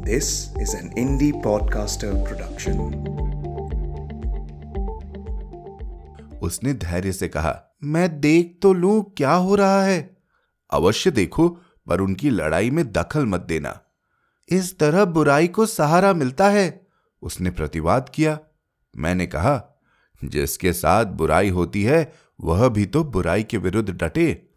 This is an indie podcaster production. उसने धैर्य से कहा, मैं देख तो लू क्या हो रहा है। अवश्य देखो, पर उनकी लड़ाई में दखल मत देना। इस तरह बुराई को सहारा मिलता है। उसने प्रतिवाद किया। मैंने कहा, जिसके साथ बुराई होती है, वह भी तो बुराई के विरुद्ध डटे।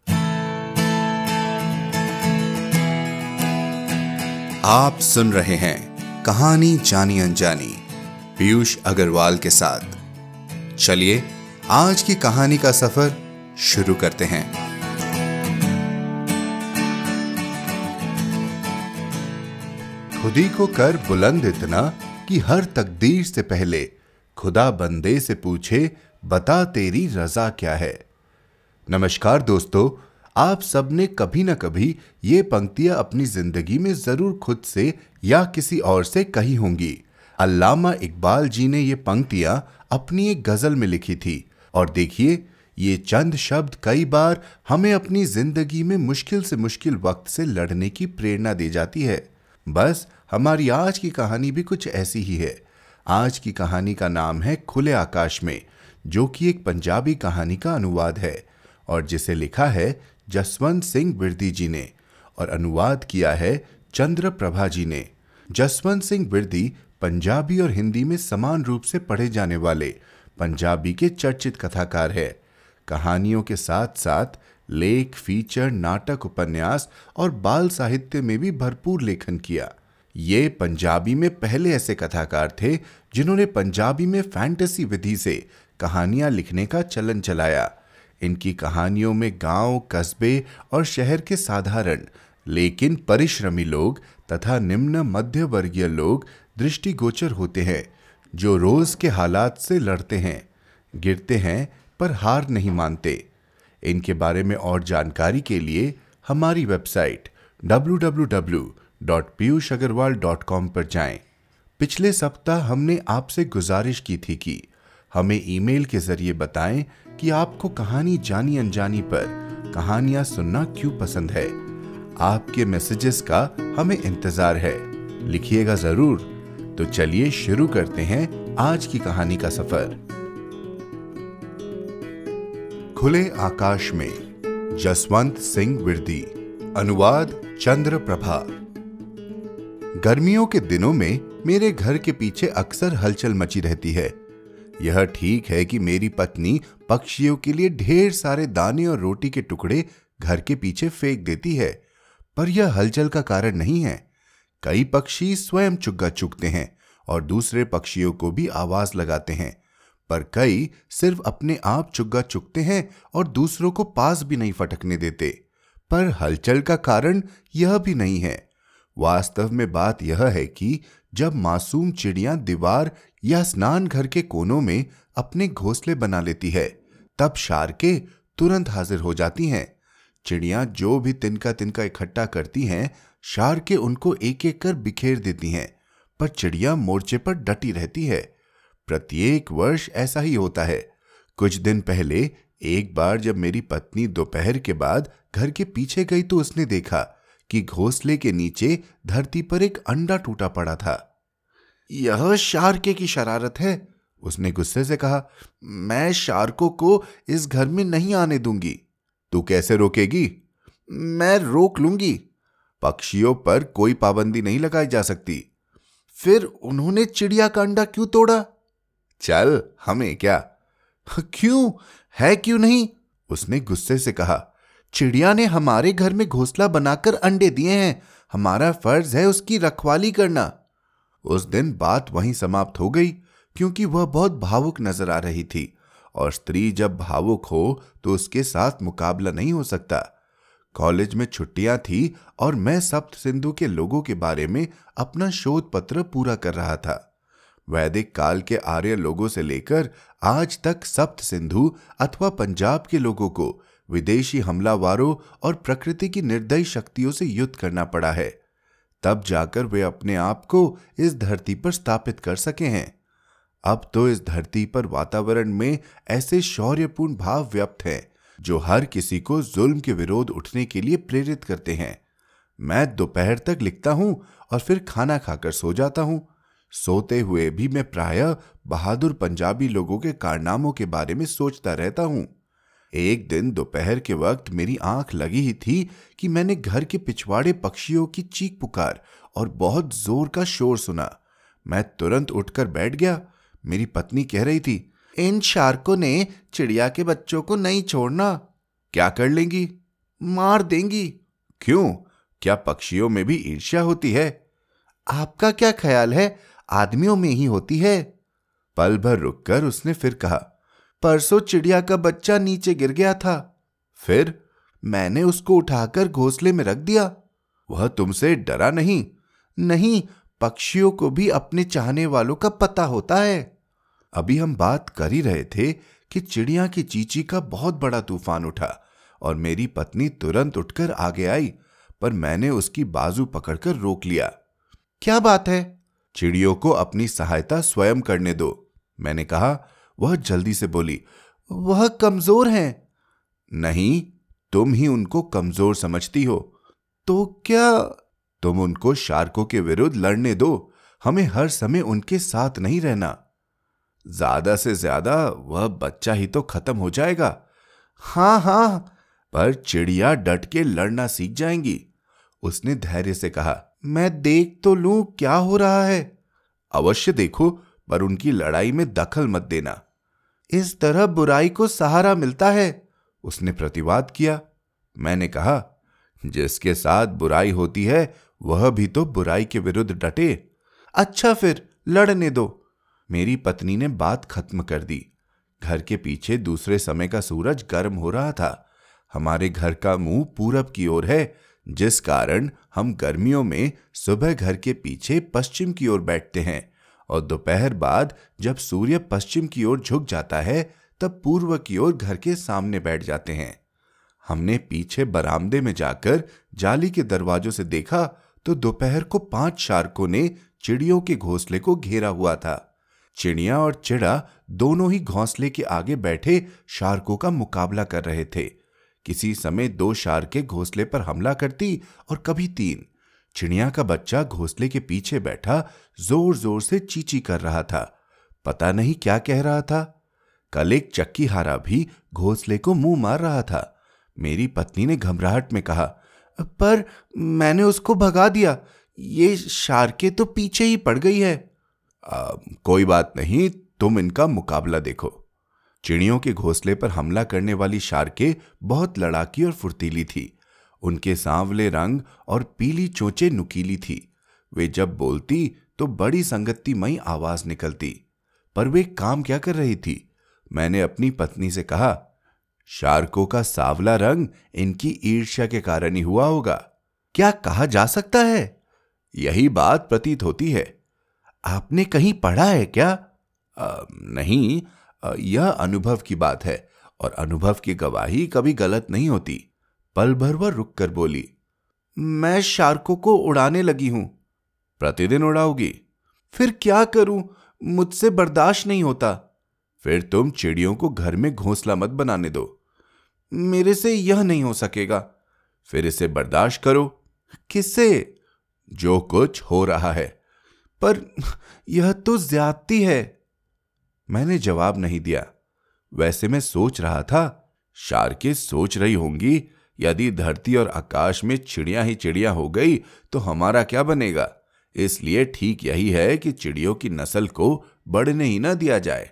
आप सुन रहे हैं कहानी जानी अनजानी, पीयूष अग्रवाल के साथ। चलिए, आज की कहानी का सफ़र शुरू करते हैं। खुदी को कर बुलंद इतना कि हर तकदीर से पहले खुदा बंदे से पूछे, बता तेरी रजा क्या है? नमस्कार दोस्तों आप सबने कभी ना कभी ये पंक्तियाँ अपनी ज़िंदगी में ज़रूर खुद से या किसी और से कही होंगी। अल्लामा इकबाल जी ने ये पंक्तियाँ अपनी एक गज़ल में लिखी थी। और देखिए, ये चंद शब्द कई बार हमें अपनी ज़िंदगी में मुश्किल से मुश्किल वक्त से लड़ने की प्रेरणा दे जाती है। बस, हमारी आज की कहानी भी कुछ ऐसी ही है। आज की कहानी का नाम है खुले आकाश में, जो कि एक पंजाबी कहानी का अनुवाद है। और जिसे लिखा है जसवंत सिंह बिरदी जी ने और अनुवाद किया है चंद्र प्रभा जी ने। जसवंत सिंह बिरदी पंजाबी और हिंदी में समान रूप से पढ़े जाने वाले पंजाबी के चर्चित कथाकार है। कहानियों के साथ साथ लेख, फीचर, नाटक, उपन्यास और बाल साहित्य में भी भरपूर लेखन किया। ये पंजाबी में पहले ऐसे कथाकार थे जिन्होंने पंजाबी में फैंटेसी विधि से कहानियाँ लिखने का चलन चलाया। इनकी कहानियों में गाँव, कस्बे और शहर के साधारण, लेकिन परिश्रमी लोग तथा निम्न मध्य वर्गीय लोग दृष्टिगोचर होते हैं, जो रोज के हालात से लड़ते हैं, गिरते हैं, पर हार नहीं मानते इनके बारे में और जानकारी के लिए हमारी वेबसाइट www.piyushagarwal.com पर जाएँ। पिछले सप्ताह हमने आपसे गुजारिश की थी कि हमें ईमेल के ज़रिए बताएँ कि आपको कहानी जानी अनजानी पर कहानियाँ सुनना क्यों पसंद है? आपके मैसेजेस का हमें इंतज़ार है। लिखिएगा ज़रूर। तो चलिए शुरू करते हैं आज की कहानी का सफ़र। खुले आकाश में, जसवंत सिंह विरदी, अनुवाद चंद्र प्रभा गर्मियों के दिनों में मेरे घर के पीछे अक्सर हलचल मची रहती है। यह ठीक है कि मेरी पत्नी पक्षियों के लिए ढेर सारे दाने और रोटी के टुकड़े घर के पीछे फेंक देती है, पर यह हलचल का कारण नहीं है। कई पक्षी स्वयं चुग्गा चुगते हैं और दूसरे पक्षियों को भी आवाज़ लगाते हैं, पर कई सिर्फ़ अपने आप चुग्गा चुगते हैं और दूसरों को पास भी नहीं फटकने देते। पर हलचल का कारण यह भी नहीं है। वास्तव में बात यह है कि जब मासूम चिड़िया दीवार या स्नान घर के कोनों में अपने घोंसले बना लेती है, तब शारके तुरंत हाजिर हो जाती हैं। चिड़िया जो भी तिनका तिनका इकट्ठा करती हैं, शारके उनको एक एक कर बिखेर देती हैं, पर चिड़िया मोर्चे पर डटी रहती है। प्रत्येक वर्ष ऐसा ही होता है। कुछ दिन पहले, एक बार जब मेरी पत्नी दोपहर के बाद घर के पीछे गई तो उसने देखा कि घोंसले के नीचे धरती पर एक अंडा टूटा पड़ा था। यह शार्के की शरारत है, उसने गुस्से से कहा। मैं शार्कों को इस घर में नहीं आने दूँगी। तू कैसे रोकेगी? मैं रोक लूँगी। पक्षियों पर कोई पाबंदी नहीं लगाई जा सकती। फिर उन्होंने चिड़िया का अंडा क्यों तोड़ा? चल, हमें क्या? क्यों? है क्यों नहीं? उसने गुस्से से कहा। चिड़िया ने हमारे घर में घोंसला बनाकर अंडे दिए हैं। हमारा फ़र्ज़ है उसकी रखवाली करना। उस दिन बात वहीं समाप्त हो गई, क्योंकि वह बहुत भावुक नज़र आ रही थी, और स्त्री जब भावुक हो तो उसके साथ मुकाबला नहीं हो सकता। कॉलेज में छुट्टियाँ थी, और मैं सप्त सिंधु के लोगों के बारे में अपना शोध पत्र पूरा कर रहा था। वैदिक काल के आर्य लोगों से लेकर आज तक सप्त सिंधु अथवा पंजाब के लोगों को विदेशी हमलावारों और प्रकृति की निर्दयी शक्तियों से युद्ध करना पड़ा है। तब जाकर वे अपने आप को इस धरती पर स्थापित कर सके हैं। अब तो इस धरती पर वातावरण में ऐसे शौर्यपूर्ण भाव व्याप्त हैं, जो हर किसी को जुल्म के विरोध उठने के लिए प्रेरित करते हैं। मैं दोपहर तक लिखता हूँ और फिर खाना खाकर सो जाता हूँ। सोते हुए भी मैं प्रायः बहादुर पंजाबी लोगों के कारनामों के बारे में सोचता रहता हूँ। एक दिन दोपहर के वक्त मेरी आँख लगी ही थी कि मैंने घर के पिछवाड़े पक्षियों की चीख पुकार और बहुत ज़ोर का शोर सुना। मैं तुरंत उठकर बैठ गया। मेरी पत्नी कह रही थी, इन शार्कों ने चिड़िया के बच्चों को नहीं छोड़ना। क्या कर लेंगी? मार देंगी। क्यों? क्या पक्षियों में भी ईर्ष्या होती है? आपका क्या ख्याल है? आदमियों में ही होती है। पल भर रुककर उसने फिर कहा परसों चिड़िया का बच्चा नीचे गिर गया था। फिर मैंने उसको उठाकर घोंसले में रख दिया। वह तुमसे डरा नहीं। नहीं, पक्षियों को भी अपने चाहने वालों का पता होता है। अभी हम बात कर ही रहे थे कि चिड़िया की चीची का बहुत बड़ा तूफ़ान उठा और मेरी पत्नी तुरंत उठकर आगे आई, पर मैंने उसकी बाजू पकड़कर रोक लिया। क्या बात है? चिड़ियों को अपनी सहायता स्वयं करने दो, मैंने कहा। वह जल्दी से बोली, वह कमज़ोर हैं। नहीं, तुम ही उनको कमज़ोर समझती हो। तो क्या तुम उनको शार्कों के विरुद्ध लड़ने दो? हमें हर समय उनके साथ नहीं रहना। ज़्यादा से ज़्यादा वह बच्चा ही तो खत्म हो जाएगा। हाँ हाँ, पर चिड़िया डट के लड़ना सीख जाएँगी। उसने धैर्य से कहा, मैं देख तो लू क्या हो रहा है। अवश्य देखो पर उनकी लड़ाई में दखल मत देना। इस तरह बुराई को सहारा मिलता है, उसने प्रतिवाद किया। मैंने कहा, जिसके साथ बुराई होती है, वह भी तो बुराई के विरुद्ध डटे। अच्छा फिर, लड़ने दो। मेरी पत्नी ने बात खत्म कर दी। घर के पीछे दूसरे समय का सूरज गर्म हो रहा था। हमारे घर का मुँह पूरब की ओर है, जिस कारण हम गर्मियों में सुबह घर के पीछे पश्चिम की ओर बैठते हैं। और दोपहर बाद जब सूर्य पश्चिम की ओर झुक जाता है, तब पूर्व की ओर घर के सामने बैठ जाते हैं। हमने पीछे बरामदे में जाकर जाली के दरवाजों से देखा तो दोपहर को पाँच शार्कों ने चिड़ियों के घोंसले को घेरा हुआ था। चिड़िया और चिड़ा दोनों ही घोंसले के आगे बैठे शार्कों का मुकाबला कर रहे थे। किसी समय दो शार्के घोंसले पर हमला करती और कभी तीन। चिड़िया का बच्चा घोंसले के पीछे बैठा ज़ोर ज़ोर से चीची कर रहा था। पता नहीं क्या कह रहा था। कल एक चक्की हारा भी घोंसले को मुँह मार रहा था। मेरी पत्नी ने घबराहट में कहा पर मैंने उसको भगा दिया। ये शार्के तो पीछे ही पड़ गई है। आ, कोई बात नहीं तुम इनका मुकाबला देखो। चिड़ियों के घोंसले पर हमला करने वाली शार्के बहुत लड़ाकी और फुर्तीली थी। उनके सांवले रंग और पीली चोचे नुकीली थी। वे जब बोलती तो बड़ी संगतिमयी आवाज़ निकलती। पर वे काम क्या कर रही थी? मैंने अपनी पत्नी से कहा शार्कों का सावला रंग इनकी ईर्ष्या के कारण ही हुआ होगा। क्या कहा जा सकता है? यही बात प्रतीत होती है। आपने कहीं पढ़ा है क्या? आ, नहीं। आ, यह अनुभव की बात है और अनुभव की गवाही कभी गलत नहीं होती। पल भर वह रुक कर बोली मैं शार्कों को उड़ाने लगी हूँ। प्रतिदिन उड़ाओगी। फिर क्या करूँ? मुझसे बर्दाश्त नहीं होता। फिर तुम चिड़ियों को घर में घोंसला मत बनाने दो। मेरे से यह नहीं हो सकेगा। फिर इसे बर्दाश्त करो। किससे जो कुछ हो रहा है। पर यह तो ज्यादती है। मैंने जवाब नहीं दिया। वैसे मैं सोच रहा था शार्के सोच रही होंगी यदि धरती और आकाश में चिड़िया ही चिड़िया हो गई तो हमारा क्या बनेगा? इसलिए ठीक यही है कि चिड़ियों की नस्ल को बढ़ने ही ना दिया जाए।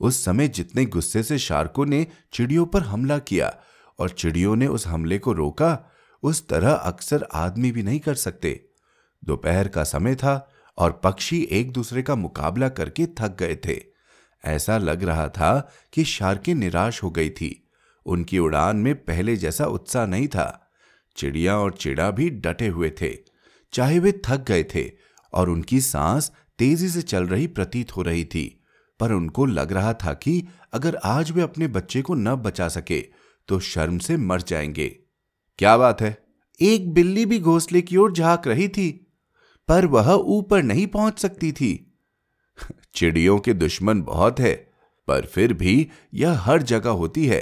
उस समय जितने गुस्से से शार्कों ने चिड़ियों पर हमला किया और चिड़ियों ने उस हमले को रोका, उस तरह अक्सर आदमी भी नहीं कर सकते। दोपहर का समय था और पक्षी एक दूसरे का मुकाबला करके थक गए थे। ऐसा लग रहा था कि शार्कें निराश हो गई थी। उनकी उड़ान में पहले जैसा उत्साह नहीं था। चिड़िया और चिड़ा भी डटे हुए थे, चाहे वे थक गए थे और उनकी सांस तेज़ी से चल रही प्रतीत हो रही थी, पर उनको लग रहा था कि अगर आज वे अपने बच्चे को न बचा सके तो शर्म से मर जाएँगे। क्या बात है? एक बिल्ली भी घोंसले की ओर झाँक रही थी, पर वह ऊपर नहीं पहुँच सकती थी। चिड़ियों के दुश्मन बहुत है, पर फिर भी यह हर जगह होती है।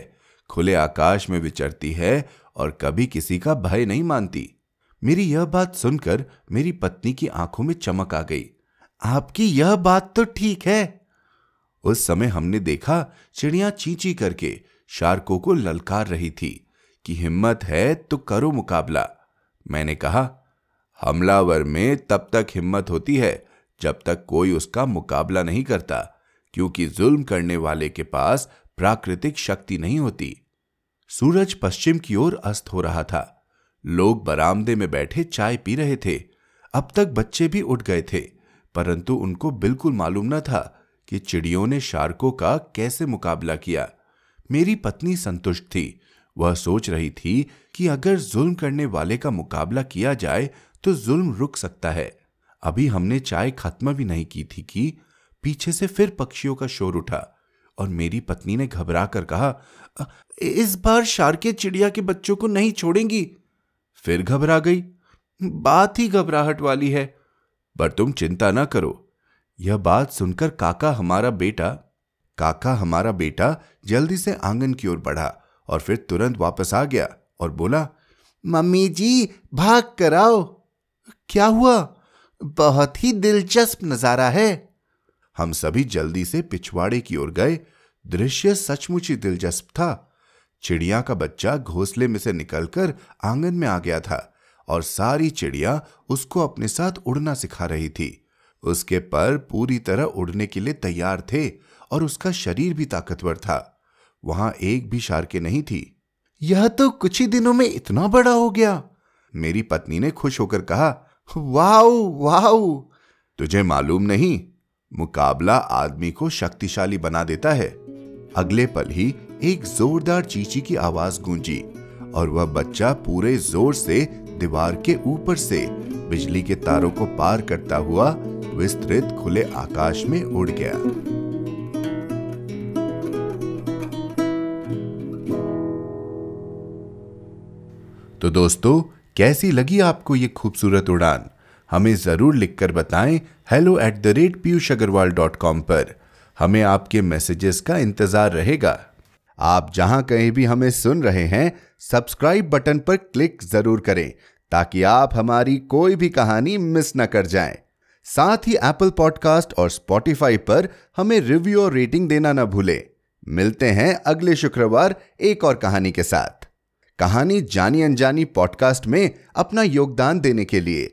खुले आकाश में विचरती है और कभी किसी का भय नहीं मानती। मेरी यह बात सुनकर मेरी पत्नी की आँखों में चमक आ गई। आपकी यह बात तो ठीक है। उस समय हमने देखा चिड़िया चींची करके शार्कों को ललकार रही थी कि हिम्मत है तो करो मुकाबला। मैंने कहा, हमलावर में तब तक हिम्मत होती है जब तक कोई उसका मुकाबला नहीं करता, क्योंकि जुल्म करने वाले के पास प्राकृतिक शक्ति नहीं होती। सूरज पश्चिम की ओर अस्त हो रहा था। लोग बरामदे में बैठे चाय पी रहे थे। अब तक बच्चे भी उठ गए थे, परंतु उनको बिल्कुल मालूम न था कि चिड़ियों ने शार्कों का कैसे मुकाबला किया। मेरी पत्नी संतुष्ट थी। वह सोच रही थी कि अगर जुल्म करने वाले का मुकाबला किया जाए तो जुल्म रुक सकता है। अभी हमने चाय खत्म भी नहीं की थी कि पीछे से फिर पक्षियों का शोर उठा। और मेरी पत्नी ने घबरा कर कहा इस बार शार्के चिड़िया के बच्चों को नहीं छोड़ेंगी। फिर घबरा गई। बात ही घबराहट वाली है। पर तुम चिंता ना करो। यह बात सुनकर काका हमारा बेटा, काका हमारा बेटा जल्दी से आँगन की ओर बढ़ा और फिर तुरंत वापस आ गया और बोला, मम्मी जी, भाग कराओ क्या हुआ? बहुत ही दिलचस्प नज़ारा है। हम सभी जल्दी से पिछवाड़े की ओर गए। दृश्य सचमुच ही दिलचस्प था। चिड़िया का बच्चा घोंसले में से निकलकर आँगन में आ गया था और सारी चिड़िया उसको अपने साथ उड़ना सिखा रही थी। उसके पर पूरी तरह उड़ने के लिए तैयार थे और उसका शरीर भी ताकतवर था। वहाँ एक भी शार्के नहीं थी। यह तो कुछ ही दिनों में इतना बड़ा हो गया। मेरी पत्नी ने खुश होकर कहा, वाओ वाओ। तुझे मालूम नहीं मुकाबला आदमी को शक्तिशाली बना देता है। अगले पल ही एक जोरदार चीची की आवाज़ गूंजी और वह बच्चा पूरे ज़ोर से दीवार के ऊपर से बिजली के तारों को पार करता हुआ विस्तृत खुले आकाश में उड़ गया। तो दोस्तों, कैसी लगी आपको ये खूबसूरत उड़ान? हमें ज़रूर लिखकर बताएँ hello at the rate Piyush Agrawal dot com पर। हमें आपके मैसेजेस का इंतज़ार रहेगा। आप जहाँ कहीं भी हमें सुन रहे हैं सब्सक्राइब बटन पर क्लिक ज़रूर करें, ताकि आप हमारी कोई भी कहानी मिस न कर जाएँ। साथ ही एप्पल पॉडकास्ट और स्पॉटिफाई पर हमें रिव्यू और रेटिंग देना ना भूलें। मिलते हैं अगले शुक्रवार एक और कहानी के साथ। कहानी जानी अनजानी पॉडकास्ट में अपना योगदान देने के लिए